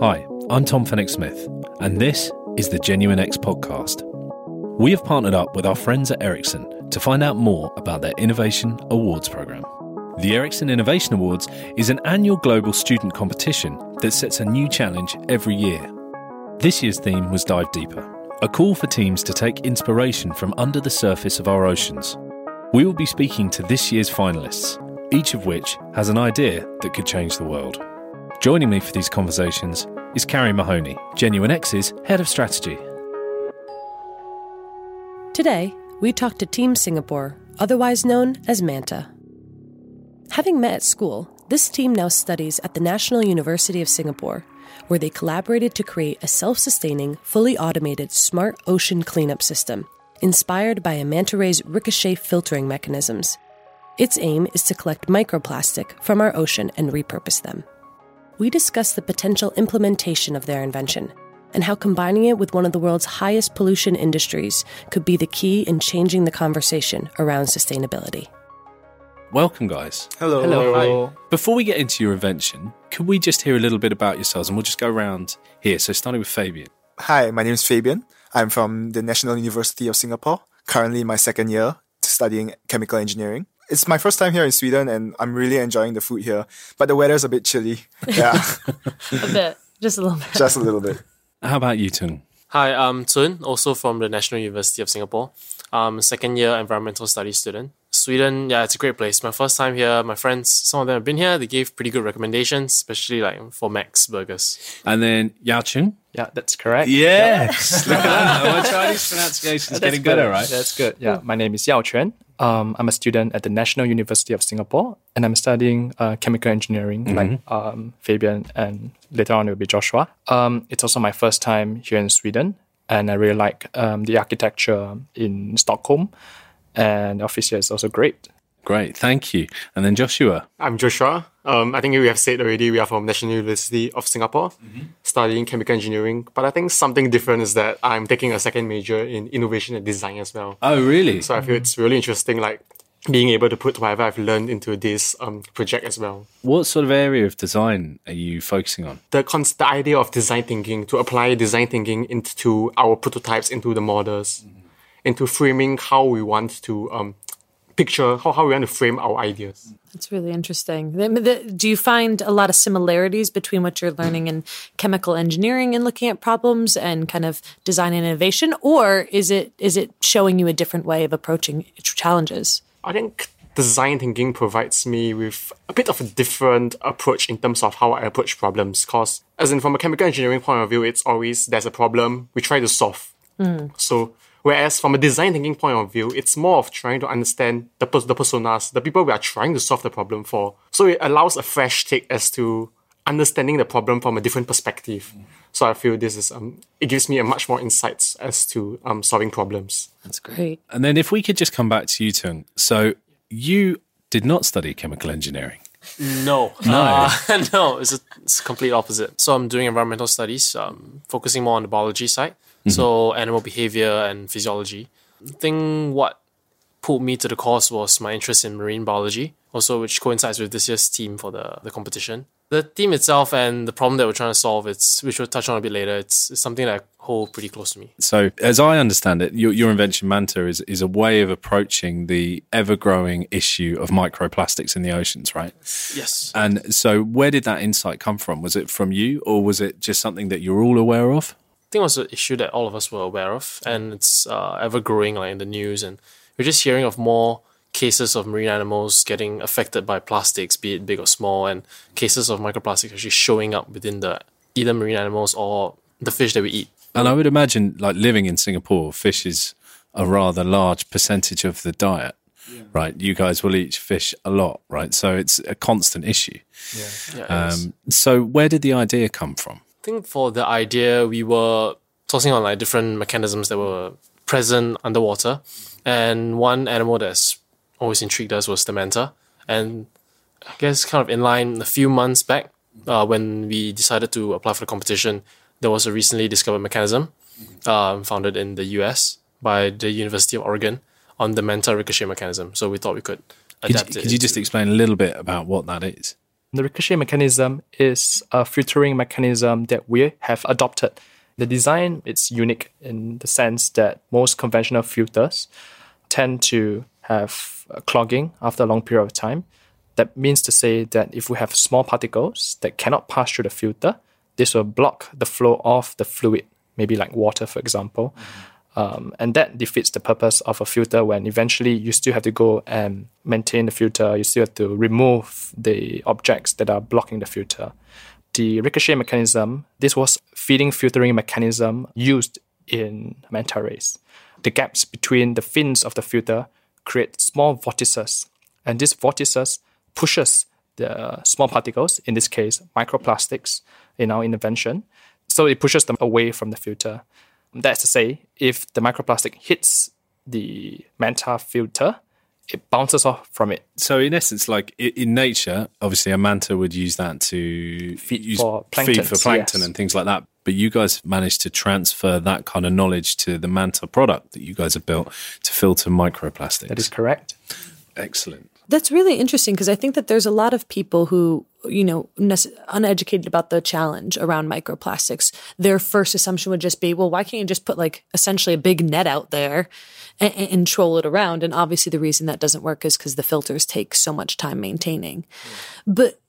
Hi, I'm Tom Fenwick Smith, and this is the Genuine X podcast. We have partnered up with our friends at Ericsson to find out more about their Innovation Awards program. The Ericsson Innovation Awards is an annual global student competition that sets a new challenge every year. This year's theme was Dive Deeper, a call for teams to take inspiration from under the surface of our oceans. We will be speaking to this year's finalists, each of which has an idea that could change the world. Joining me for these conversations is Carrie Mahoney, Genuine X's Head of Strategy. Today, we talk to Team Singapore, otherwise known as MANTA. Having met at school, this team now studies at the National University of Singapore, where they collaborated to create a self sustaining, fully automated smart ocean cleanup system inspired by a manta ray's ricochet filtering mechanisms. Its aim is to collect microplastic from our ocean and repurpose them we discuss the potential implementation of their invention and how combining it with one of the world's highest pollution industries could be the key in changing the conversation around sustainability. Welcome, guys. Hello. Hello. Hi. Before we get into your invention, could we just hear a little bit about yourselves and we'll just go around here. So, starting with Fabian. Hi, my name is Fabian. I'm from the National University of Singapore, currently in my second year studying chemical engineering. It's my first time here in Sweden and I'm really enjoying the food here, but the weather's a bit chilly. Yeah, a bit, just a little bit. just a little bit. How about you, Tung? Hi, I'm Tun, also from the National University of Singapore. I'm a second year environmental studies student. Sweden, yeah, it's a great place. My first time here, my friends, some of them have been here. They gave pretty good recommendations, especially like for Max Burgers. And then Yao Chung? Yeah, that's correct. Yes. Look at that. My Chinese pronunciation is getting better, good. right? That's good. Yeah, my name is Yao Quan. Um, I'm a student at the National University of Singapore, and I'm studying uh, chemical engineering, like um, Fabian, and later on it will be Joshua. Um, it's also my first time here in Sweden, and I really like um, the architecture in Stockholm, and the office here is also great. Great. Thank you. And then Joshua. I'm Joshua. Um, I think we have said already we are from National University of Singapore, studying chemical engineering. But I think something different is that I'm taking a second major in innovation and design as well. Oh, really? So I feel it's really interesting, like being able to put whatever I've learned into this um, project as well. What sort of area of design are you focusing on? The, cons- the idea of design thinking, to apply design thinking into our prototypes, into the models, into framing how we want to um, picture, how, how we want to frame our ideas. That's really interesting. Do you find a lot of similarities between what you're learning in chemical engineering and looking at problems and kind of design and innovation, or is it is it showing you a different way of approaching challenges? I think design thinking provides me with a bit of a different approach in terms of how I approach problems. Cause as in from a chemical engineering point of view, it's always there's a problem we try to solve. Hmm. So whereas from a design thinking point of view, it's more of trying to understand the pers- the personas, the people we are trying to solve the problem for. So it allows a fresh take as to understanding the problem from a different perspective. So I feel this is um it gives me a much more insights as to um solving problems. That's great. And then if we could just come back to you, Tung. So you did not study chemical engineering. No, no, no. It's a, it's complete opposite. So I'm doing environmental studies, um, focusing more on the biology side. Mm-hmm. So animal behavior and physiology. I think what pulled me to the course was my interest in marine biology, also which coincides with this year's theme for the, the competition. The theme itself and the problem that we're trying to solve, it's which we'll touch on a bit later. It's, it's something that I hold pretty close to me. So, as I understand it, your, your invention, Manta, is, is a way of approaching the ever growing issue of microplastics in the oceans, right? Yes. And so, where did that insight come from? Was it from you, or was it just something that you're all aware of? I think it was an issue that all of us were aware of, and it's uh, ever growing, like in the news, and we're just hearing of more cases of marine animals getting affected by plastics, be it big or small, and cases of microplastics actually showing up within the either marine animals or the fish that we eat. And I would imagine, like living in Singapore, fish is a rather large percentage of the diet, right? You guys will eat fish a lot, right? So it's a constant issue. Yeah, it is. Um, so where did the idea come from? I think for the idea, we were tossing on like different mechanisms that were present underwater, and one animal that's always intrigued us was the manta, and I guess kind of in line a few months back uh, when we decided to apply for the competition, there was a recently discovered mechanism um, founded in the US by the University of Oregon on the manta ricochet mechanism. So we thought we could Could, adapt you- it. could you just explain a little bit about what that is? The ricochet mechanism is a filtering mechanism that we have adopted. The design is unique in the sense that most conventional filters tend to have clogging after a long period of time. That means to say that if we have small particles that cannot pass through the filter, this will block the flow of the fluid, maybe like water, for example. Mm-hmm. Um, and that defeats the purpose of a filter when eventually you still have to go and maintain the filter. You still have to remove the objects that are blocking the filter. The ricochet mechanism, this was feeding filtering mechanism used in manta rays. The gaps between the fins of the filter create small vortices, and these vortices pushes the small particles, in this case microplastics, in our intervention. So it pushes them away from the filter. That's to say, if the microplastic hits the Manta filter, it bounces off from it. So, in essence, like in nature, obviously a manta would use that to feed for plankton, feed for plankton yes. and things like that. But you guys managed to transfer that kind of knowledge to the manta product that you guys have built to filter microplastics. That is correct. Excellent. That's really interesting because I think that there's a lot of people who, you know, uneducated about the challenge around microplastics. Their first assumption would just be, well, why can't you just put like essentially a big net out there and, and troll it around? And obviously, the reason that doesn't work is because the filters take so much time maintaining. But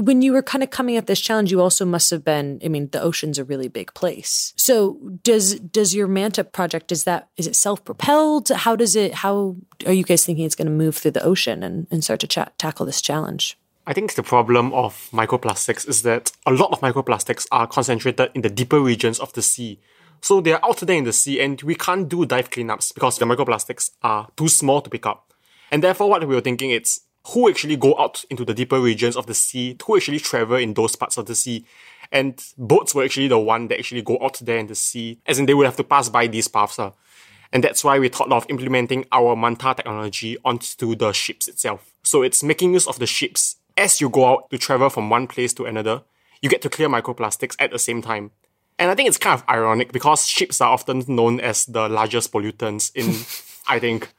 when you were kind of coming at this challenge, you also must have been. I mean, the ocean's a really big place. So does does your Manta project is that is it self propelled? How does it? How are you guys thinking it's going to move through the ocean and, and start to tackle this challenge? I think the problem of microplastics is that a lot of microplastics are concentrated in the deeper regions of the sea. So they are out there in the sea, and we can't do dive cleanups because the microplastics are too small to pick up. And therefore, what we were thinking is who actually go out into the deeper regions of the sea, who actually travel in those parts of the sea. And boats were actually the one that actually go out there in the sea, as in they would have to pass by these paths. Uh. And that's why we thought of implementing our Manta technology onto the ships itself. So it's making use of the ships as you go out to travel from one place to another. You get to clear microplastics at the same time. And I think it's kind of ironic because ships are often known as the largest pollutants in, I think,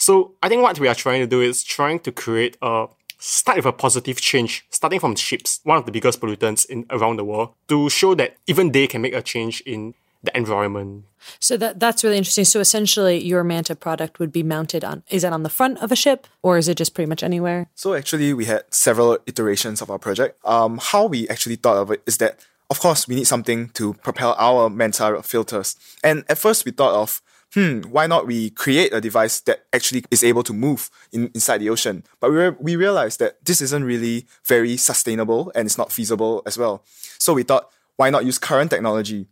so I think what we are trying to do is trying to create a start with a positive change, starting from ships, one of the biggest pollutants in around the world, to show that even they can make a change in the environment. So that that's really interesting. So essentially, your Manta product would be mounted on is that on the front of a ship, or is it just pretty much anywhere? So actually, we had several iterations of our project. Um, how we actually thought of it is that, of course, we need something to propel our Manta filters, and at first we thought of hmm, why not we create a device that actually is able to move in, inside the ocean? But we, re- we realized that this isn't really very sustainable and it's not feasible as well. So we thought, why not use current technology?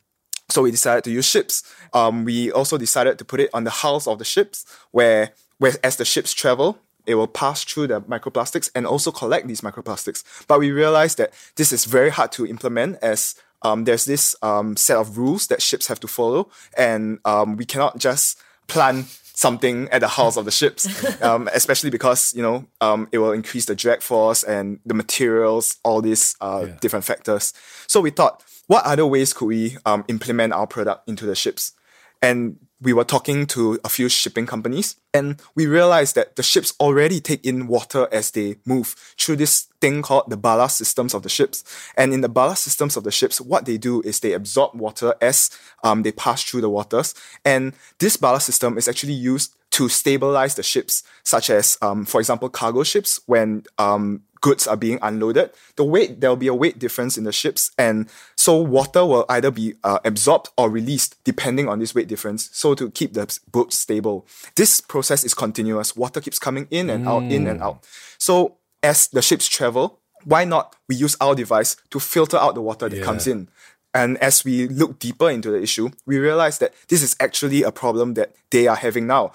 So we decided to use ships. Um, we also decided to put it on the hulls of the ships, where, where as the ships travel, it will pass through the microplastics and also collect these microplastics. But we realized that this is very hard to implement as um, there's this um, set of rules that ships have to follow, and um, we cannot just plan something at the hulls of the ships, um, especially because you know um, it will increase the drag force and the materials, all these uh, yeah. different factors. So we thought, what other ways could we um, implement our product into the ships? And we were talking to a few shipping companies and we realized that the ships already take in water as they move through this thing called the ballast systems of the ships. And in the ballast systems of the ships, what they do is they absorb water as um, they pass through the waters. And this ballast system is actually used to stabilize the ships, such as, um, for example, cargo ships when um, goods are being unloaded, the weight, there'll be a weight difference in the ships. And so water will either be uh, absorbed or released depending on this weight difference. So to keep the boat stable, this process is continuous. Water keeps coming in and mm. out, in and out. So as the ships travel, why not we use our device to filter out the water that yeah. comes in? And as we look deeper into the issue, we realize that this is actually a problem that they are having now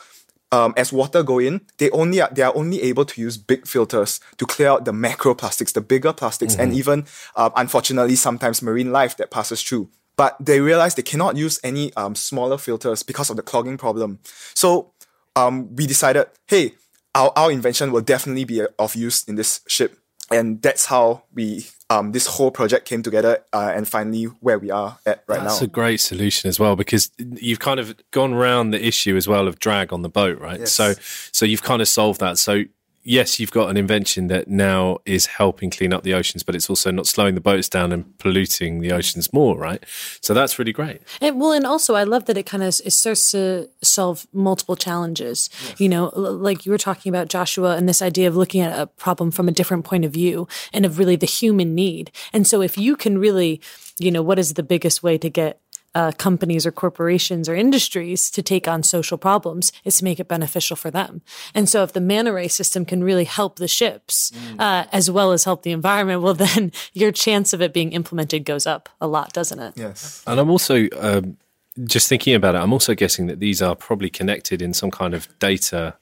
um, as water go in, they only are, they are only able to use big filters to clear out the macroplastics, the bigger plastics, mm-hmm. and even uh, unfortunately sometimes marine life that passes through. But they realize they cannot use any um, smaller filters because of the clogging problem. So um, we decided, hey, our, our invention will definitely be of use in this ship and that's how we um, this whole project came together uh, and finally where we are at right that's now. That's a great solution as well because you've kind of gone around the issue as well of drag on the boat, right? Yes. So so you've kind of solved that. So yes, you've got an invention that now is helping clean up the oceans, but it's also not slowing the boats down and polluting the oceans more, right? So that's really great. And well, and also I love that it kind of it starts to solve multiple challenges. Yes. You know, like you were talking about Joshua and this idea of looking at a problem from a different point of view and of really the human need. And so if you can really, you know, what is the biggest way to get uh, companies or corporations or industries to take on social problems is to make it beneficial for them. And so if the manta ray system can really help the ships mm. uh, as well as help the environment, well, then your chance of it being implemented goes up a lot, doesn't it? Yes. And I'm also um, just thinking about it, I'm also guessing that these are probably connected in some kind of data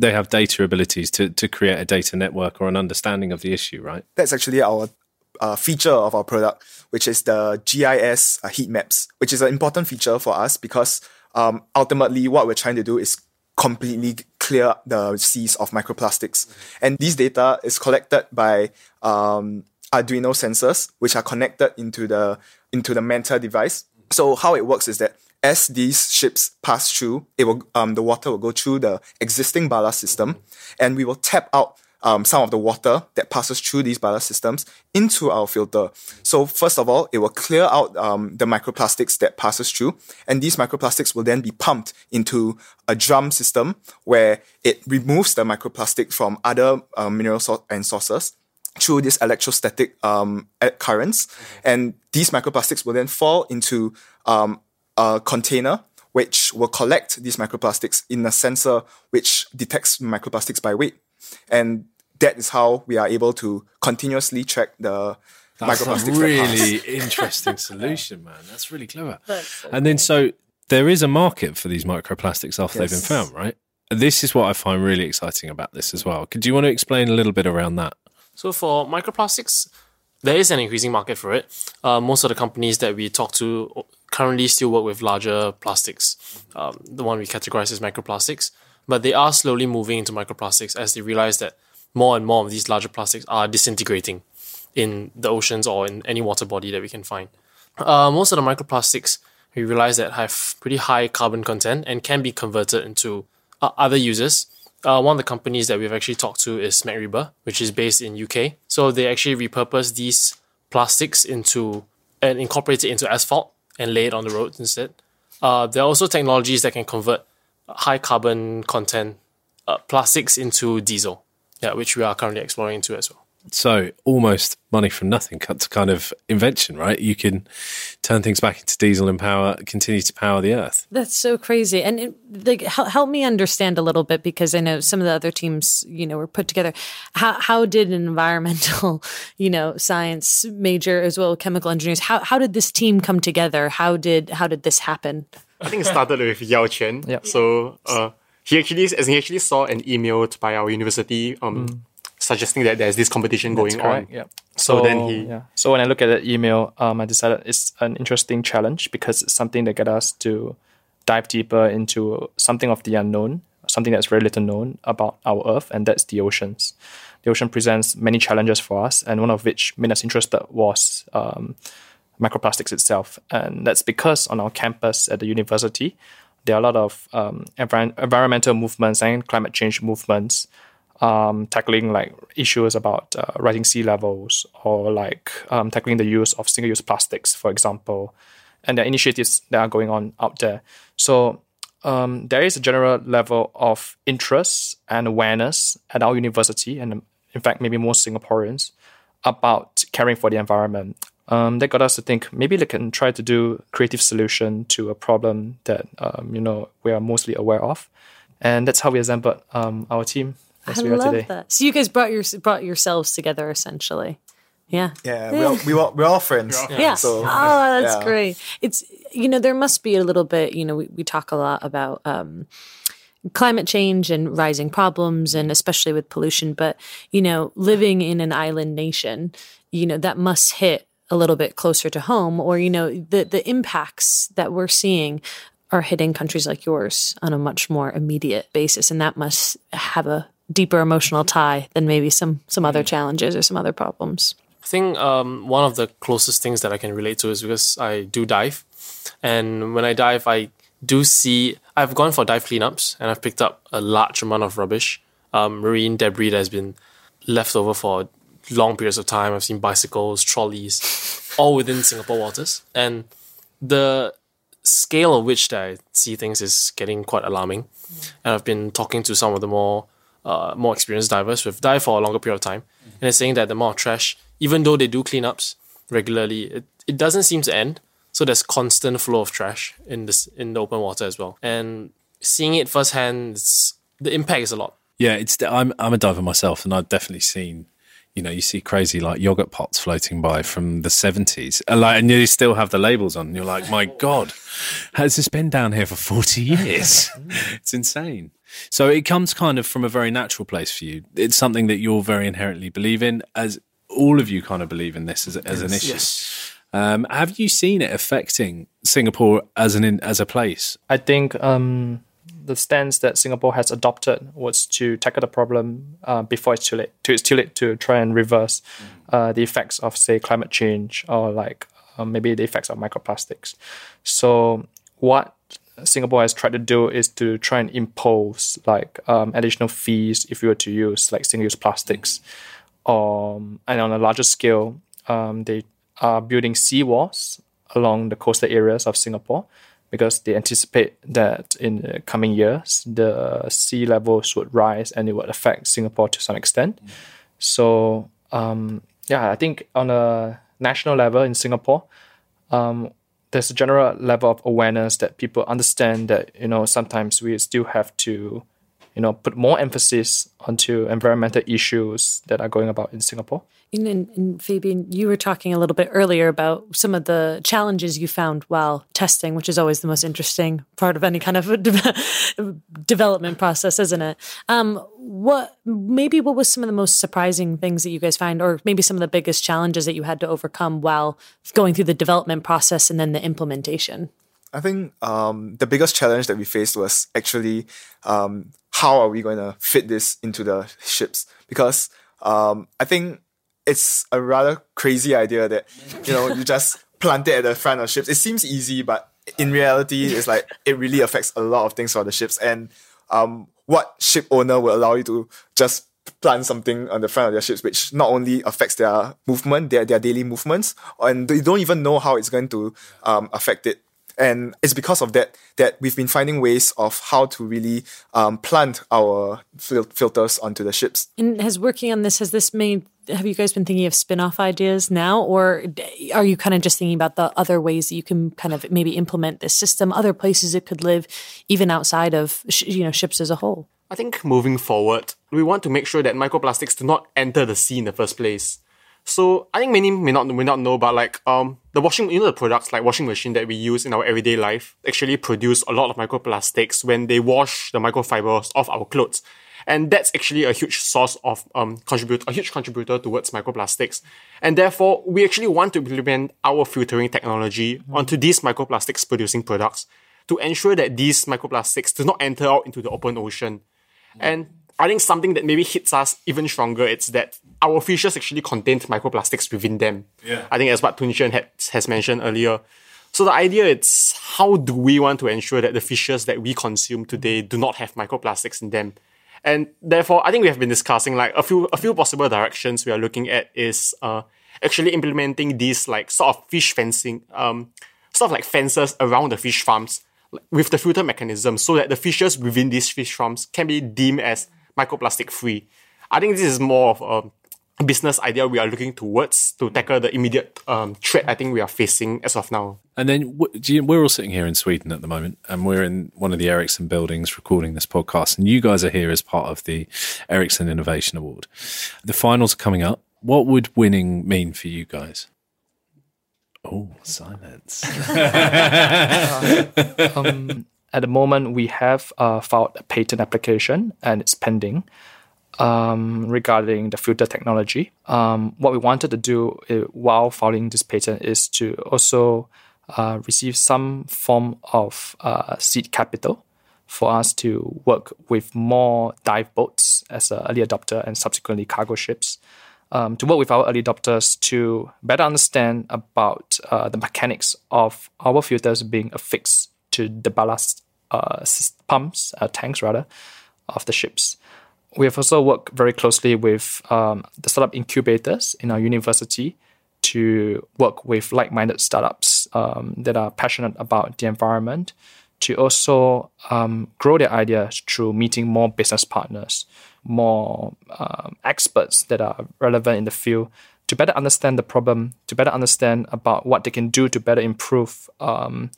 they have data abilities to, to create a data network or an understanding of the issue, right? That's actually our uh, feature of our product, which is the GIS uh, heat maps, which is an important feature for us because um, ultimately what we're trying to do is completely clear the seas of microplastics. Mm-hmm. And these data is collected by um, Arduino sensors, which are connected into the into the Manta device. So how it works is that as these ships pass through, it will um, the water will go through the existing ballast system, and we will tap out um, some of the water that passes through these ballast systems into our filter. So first of all, it will clear out um, the microplastics that passes through, and these microplastics will then be pumped into a drum system where it removes the microplastic from other uh, mineral so- and sources through these electrostatic um, currents, and these microplastics will then fall into um, a container which will collect these microplastics in a sensor which detects microplastics by weight. And that is how we are able to continuously track the That's microplastics. a really interesting solution, man. That's really clever. That's and then so there is a market for these microplastics after yes. they've been found, right? This is what I find really exciting about this as well. Could you want to explain a little bit around that? So for microplastics, there is an increasing market for it. Uh, most of the companies that we talk to currently still work with larger plastics, um, the one we categorize as microplastics but they are slowly moving into microplastics as they realize that more and more of these larger plastics are disintegrating in the oceans or in any water body that we can find. Uh, most of the microplastics we realize that have pretty high carbon content and can be converted into uh, other uses. Uh, one of the companies that we've actually talked to is MacRebur, which is based in UK. So they actually repurpose these plastics into and incorporate it into asphalt and lay it on the roads instead. Uh, there are also technologies that can convert high carbon content uh, plastics into diesel, yeah, which we are currently exploring into as well. So almost money from nothing kind of invention, right? You can turn things back into diesel and power, continue to power the earth. That's so crazy. And it, like, help, help me understand a little bit because I know some of the other teams, you know, were put together. How, how did an environmental, you know, science major as well, chemical engineers, how, how did this team come together? How did, how did this happen? I think it started with Yao Chen. Yep. So uh, he actually, as he actually saw an email by our university, um, mm. suggesting that there's this competition That's going correct, on. Yeah. So, so, then he. Yeah. So when I look at that email, um, I decided it's an interesting challenge because it's something that get us to dive deeper into something of the unknown, something that's very little known about our Earth, and that's the oceans. The ocean presents many challenges for us, and one of which made us interested was. Um, microplastics itself. And that's because on our campus at the university, there are a lot of um, envir- environmental movements and climate change movements um, tackling like issues about uh, rising sea levels or like um, tackling the use of single-use plastics, for example. And are initiatives that are going on out there. So um, there is a general level of interest and awareness at our university, and in fact, maybe more Singaporeans, about caring for the environment um, that got us to think maybe they can try to do creative solution to a problem that um, you know we are mostly aware of, and that's how we assembled um, our team as I we are love today. That. So you guys brought your brought yourselves together essentially. Yeah. Yeah, we're all, we all, we're all friends. Yeah. yeah. So, oh, that's yeah. great. It's you know there must be a little bit. You know, we, we talk a lot about. Um, climate change and rising problems and especially with pollution but you know living in an island nation you know that must hit a little bit closer to home or you know the the impacts that we're seeing are hitting countries like yours on a much more immediate basis. And that must have a deeper emotional tie than maybe some some other challenges or some other problems. I think um, one of the closest things that i can relate to is because i do dive. And when i dive i do see i've gone for dive cleanups and i've picked up a large amount of rubbish. Um, marine debris that has been left over for long periods of time. I've seen bicycles, trolleys, all within Singapore waters. And the scale of which that I see things is getting quite alarming. And I've been talking to some of the more uh, more experienced divers who've dived for a longer period of time. And they're saying that the amount of trash, even though they do cleanups regularly, it, it doesn't seem to end. So there's constant flow of trash in this in the open water as well. And seeing it firsthand, the impact is a lot. Yeah, it's I'm I'm a diver myself, and I've definitely seen. You know, you see crazy like yogurt pots floating by from the seventies, and like, and you still have the labels on. And you're like, my god, has this been down here for forty years? it's insane. So it comes kind of from a very natural place for you. It's something that you're very inherently believe in, as all of you kind of believe in this as, as an issue. Yes. Um, have you seen it affecting Singapore as an in, as a place? I think um, the stance that Singapore has adopted was to tackle the problem uh, before it's too late. To, it's too late to try and reverse uh, the effects of, say, climate change or like uh, maybe the effects of microplastics. So what Singapore has tried to do is to try and impose like um, additional fees if you were to use like single-use plastics. Um, and on a larger scale, um, they are building seawalls along the coastal areas of Singapore because they anticipate that in the coming years the sea levels would rise and it would affect Singapore to some extent. Mm. So um, yeah, I think on a national level in Singapore, um, there's a general level of awareness that people understand that you know sometimes we still have to you know put more emphasis onto environmental issues that are going about in Singapore. And, and, Fabian, you were talking a little bit earlier about some of the challenges you found while testing, which is always the most interesting part of any kind of development process, isn't it? Um, what maybe what was some of the most surprising things that you guys find, or maybe some of the biggest challenges that you had to overcome while going through the development process and then the implementation? I think um, the biggest challenge that we faced was actually um, how are we going to fit this into the ships because um, I think it's a rather crazy idea that you know you just plant it at the front of ships. It seems easy, but in reality, it's like it really affects a lot of things for the ships. And um, what ship owner will allow you to just plant something on the front of their ships, which not only affects their movement, their their daily movements, and they don't even know how it's going to um, affect it. And it's because of that that we've been finding ways of how to really um, plant our fil- filters onto the ships. And has working on this has this made have you guys been thinking of spin-off ideas now? Or are you kind of just thinking about the other ways that you can kind of maybe implement this system other places it could live even outside of you know ships as a whole? I think moving forward we want to make sure that microplastics do not enter the sea in the first place so I think many may not may not know, but like um the washing you know the products like washing machine that we use in our everyday life actually produce a lot of microplastics when they wash the microfibers off our clothes. And that's actually a huge source of um contribute a huge contributor towards microplastics. And therefore we actually want to implement our filtering technology mm-hmm. onto these microplastics producing products to ensure that these microplastics do not enter out into the open ocean. And I think something that maybe hits us even stronger it's that our fishes actually contain microplastics within them. Yeah. I think as what Tun Chen has mentioned earlier. So the idea is how do we want to ensure that the fishes that we consume today do not have microplastics in them? And therefore, I think we have been discussing like a few a few possible directions we are looking at is uh, actually implementing these like sort of fish fencing, um, sort of like fences around the fish farms with the filter mechanism so that the fishes within these fish farms can be deemed as microplastic free. I think this is more of a business idea we are looking towards to tackle the immediate um, threat I think we are facing as of now. And then we're all sitting here in Sweden at the moment, and we're in one of the Ericsson buildings recording this podcast, and you guys are here as part of the Ericsson Innovation Award. The finals are coming up. What would winning mean for you guys? Oh, silence. um, at the moment, we have uh, filed a patent application and it's pending um, regarding the filter technology. Um, what we wanted to do uh, while filing this patent is to also uh, receive some form of uh, seed capital for us to work with more dive boats as an early adopter and subsequently cargo ships. Um, to work with our early adopters to better understand about uh, the mechanics of our filters being affixed to the ballast uh, pumps, uh, tanks rather, of the ships. we have also worked very closely with um, the startup incubators in our university to work with like-minded startups um, that are passionate about the environment to also um, grow their ideas through meeting more business partners, more um, experts that are relevant in the field to better understand the problem, to better understand about what they can do to better improve um,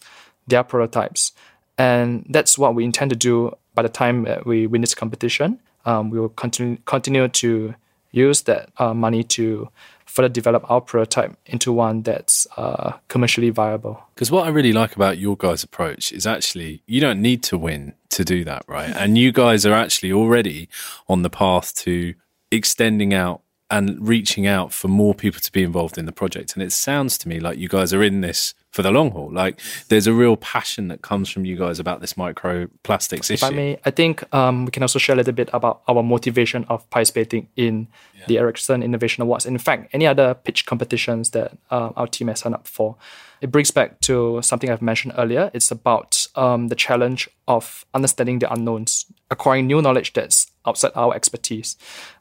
their prototypes. And that's what we intend to do by the time we win this competition. Um, we will continue continue to use that uh, money to further develop our prototype into one that's uh, commercially viable. Because what I really like about your guys' approach is actually you don't need to win to do that, right? And you guys are actually already on the path to extending out and reaching out for more people to be involved in the project. And it sounds to me like you guys are in this for the long haul. Like there's a real passion that comes from you guys about this microplastics if issue. I may, I think um, we can also share a little bit about our motivation of participating in yeah. the Ericsson Innovation Awards. In fact, any other pitch competitions that uh, our team has signed up for. It brings back to something I've mentioned earlier. It's about um, the challenge of understanding the unknowns, acquiring new knowledge that's outside our expertise.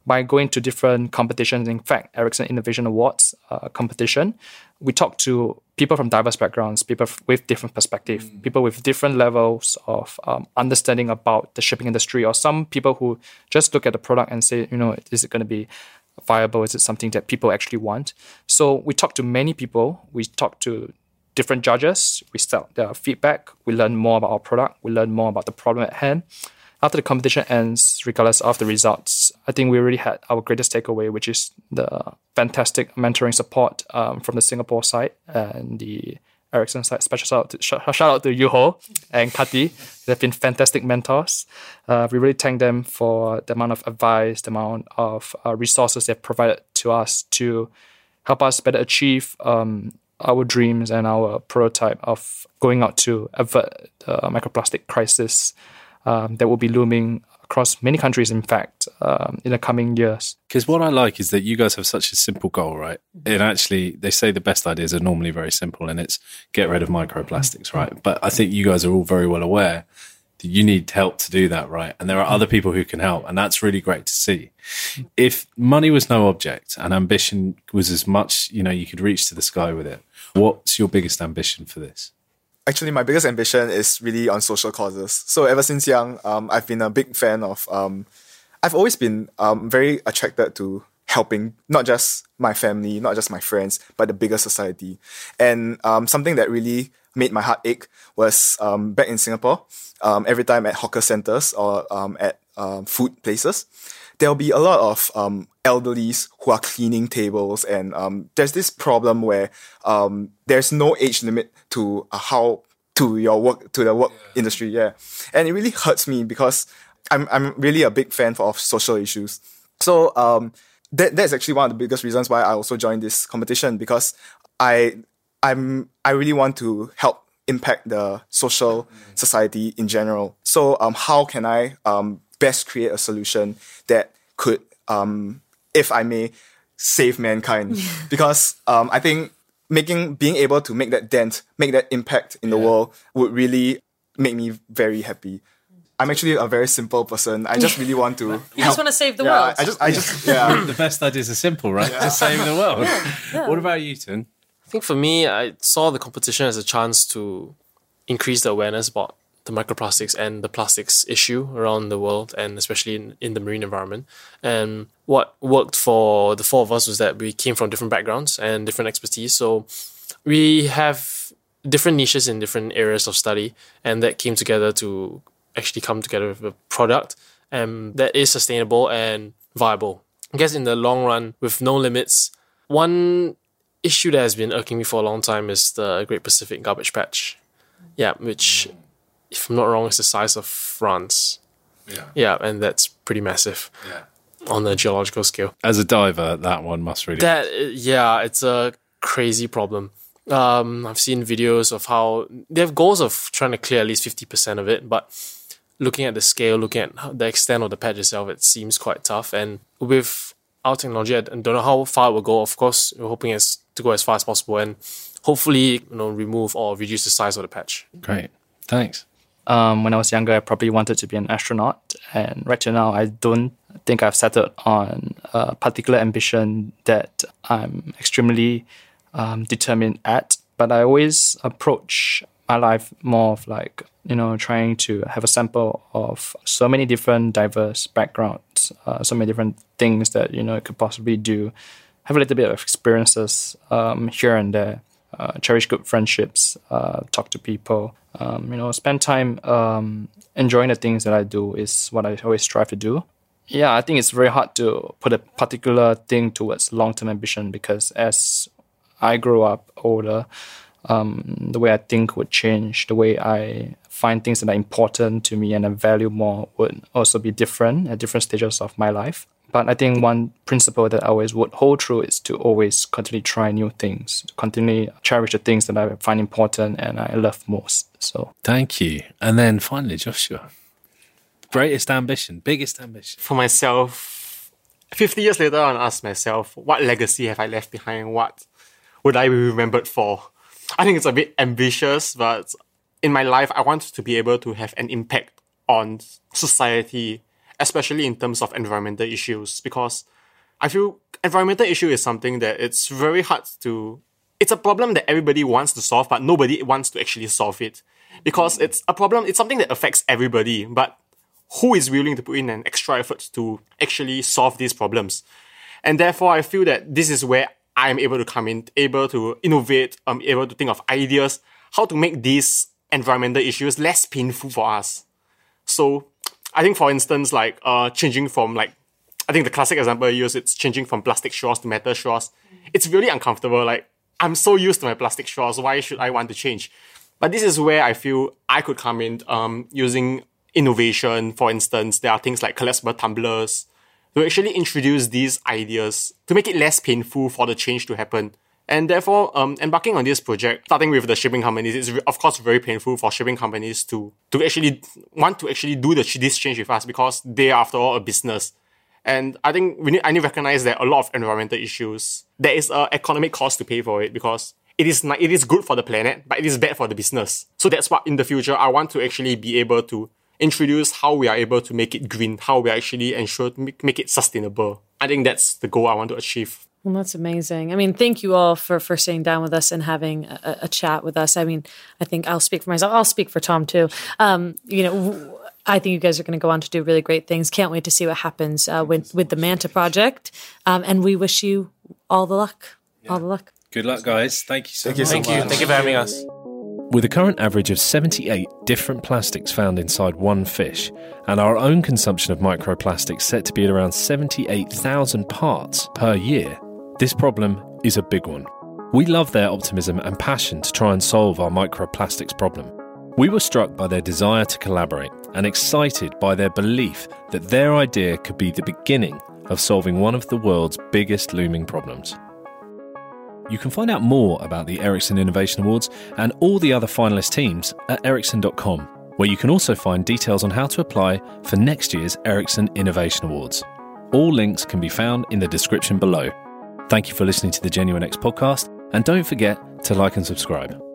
By going to different competitions, in fact, Ericsson Innovation Awards uh, competition, we talk to people from diverse backgrounds, people with different perspective, mm. people with different levels of um, understanding about the shipping industry, or some people who just look at the product and say, you know, is it going to be viable? Is it something that people actually want? So we talk to many people. We talk to different judges. We start their feedback. We learn more about our product. We learn more about the problem at hand. After the competition ends, regardless of the results, I think we really had our greatest takeaway, which is the fantastic mentoring support um, from the Singapore side and the Ericsson side. Special shout out to, shout out to Yuho and Kati. They've been fantastic mentors. Uh, we really thank them for the amount of advice, the amount of uh, resources they've provided to us to help us better achieve um, our dreams and our prototype of going out to avert the microplastic crisis um, that will be looming across many countries, in fact, um, in the coming years. Because what I like is that you guys have such a simple goal, right? And actually, they say the best ideas are normally very simple, and it's get rid of microplastics, right? But I think you guys are all very well aware that you need help to do that, right? And there are other people who can help, and that's really great to see. If money was no object and ambition was as much, you know, you could reach to the sky with it, what's your biggest ambition for this? Actually my biggest ambition is really on social causes. So ever since young, um, I've been a big fan of. Um, I've always been um, very attracted to helping not just my family, not just my friends, but the bigger society. And um, something that really made my heart ache was um, back in Singapore. Um, every time at hawker centers or um, at um, food places, there'll be a lot of um, elderlies who are cleaning tables, and um, there's this problem where um, there's no age limit to uh, how to your work to the work yeah. industry. Yeah, and it really hurts me because I'm I'm really a big fan of social issues. So um, that that's actually one of the biggest reasons why I also joined this competition because I I'm I really want to help impact the social mm. society in general. So um, how can I um best create a solution that could, um, if I may, save mankind. because um, I think making being able to make that dent, make that impact in the world would really make me very happy. I'm actually a very simple person. I just really want to. you just want to save the yeah, world. I just, I just, yeah. the best ideas are simple, right? Yeah. Just save the world. Yeah. What about you, Tim? I think for me, I saw the competition as a chance to increase the awareness about the microplastics and the plastics issue around the world and especially in, in the marine environment. And what worked for the four of us was that we came from different backgrounds and different expertise. So we have different niches in different areas of study, and that came together to actually come together with a product um, that is sustainable and viable. I guess in the long run, with no limits, one issue that has been irking me for a long time is the Great Pacific Garbage Patch. Yeah, which if I'm not wrong, it's the size of France. Yeah. Yeah, and that's pretty massive. Yeah. On the geological scale. As a diver, that one must really. That yeah, it's a crazy problem. Um, I've seen videos of how they have goals of trying to clear at least fifty percent of it, but looking at the scale, looking at the extent of the patch itself, it seems quite tough. And with our technology, I don't know how far it will go. Of course, we're hoping it's to go as far as possible and hopefully, you know, remove or reduce the size of the patch. Great, thanks um, when I was younger, I probably wanted to be an astronaut, and right now, I don't think I've settled on a particular ambition that I'm extremely um, determined at. But I always approach my life more of like, you know, trying to have a sample of so many different diverse backgrounds, uh, so many different things that, you know, I could possibly do. Have a little bit of experiences um, here and there, uh, cherish good friendships, uh, talk to people, um, you know, spend time um, enjoying the things that I do is what I always strive to do. Yeah, I think it's very hard to put a particular thing towards long term ambition because as I grow up older, um, the way I think would change, the way I find things that are important to me and I value more would also be different at different stages of my life. But I think one principle that I always would hold true is to always continually try new things, continually cherish the things that I find important and I love most. So thank you. And then finally, Joshua, greatest ambition, biggest ambition for myself. Fifty years later, I ask myself, what legacy have I left behind? What would I be remembered for? I think it's a bit ambitious, but in my life, I want to be able to have an impact on society, especially in terms of environmental issues, because I feel environmental issue is something that it's very hard to, it's a problem that everybody wants to solve, but nobody wants to actually solve it. Because mm. it's a problem, it's something that affects everybody, but who is willing to put in an extra effort to actually solve these problems? And therefore, I feel that this is where I'm able to come in, able to innovate, I'm able to think of ideas, how to make these environmental issues less painful for us. So I think, for instance, like uh, changing from like, I think the classic example I use, it's changing from plastic straws to metal straws. It's really uncomfortable. Like, I'm so used to my plastic straws. Why should I want to change? But this is where I feel I could come in um, using innovation. For instance, there are things like collapsible tumblers, to actually introduce these ideas to make it less painful for the change to happen. And therefore, um, embarking on this project, starting with the shipping companies, is of course very painful for shipping companies to to actually want to actually do the this change with us because they are after all a business. And I think we need I need to recognize that a lot of environmental issues there is an economic cost to pay for it because it is not, it is good for the planet, but it is bad for the business. So that's what in the future I want to actually be able to introduce how we are able to make it green, how we actually ensure make, make it sustainable. I think that's the goal I want to achieve. Well, that's amazing. I mean, thank you all for for sitting down with us and having a, a chat with us. I mean, I think I'll speak for myself. I'll speak for Tom too. Um, you know, I think you guys are going to go on to do really great things. Can't wait to see what happens uh, with with the Manta project. Um, and we wish you all the luck. Yeah. All the luck. Good luck, guys. Thank you so thank much. You so thank much. you. Thank you for having us. With a current average of 78 different plastics found inside one fish, and our own consumption of microplastics set to be at around 78,000 parts per year, this problem is a big one. We love their optimism and passion to try and solve our microplastics problem. We were struck by their desire to collaborate and excited by their belief that their idea could be the beginning of solving one of the world's biggest looming problems. You can find out more about the Ericsson Innovation Awards and all the other finalist teams at ericsson.com, where you can also find details on how to apply for next year's Ericsson Innovation Awards. All links can be found in the description below. Thank you for listening to the Genuine X podcast, and don't forget to like and subscribe.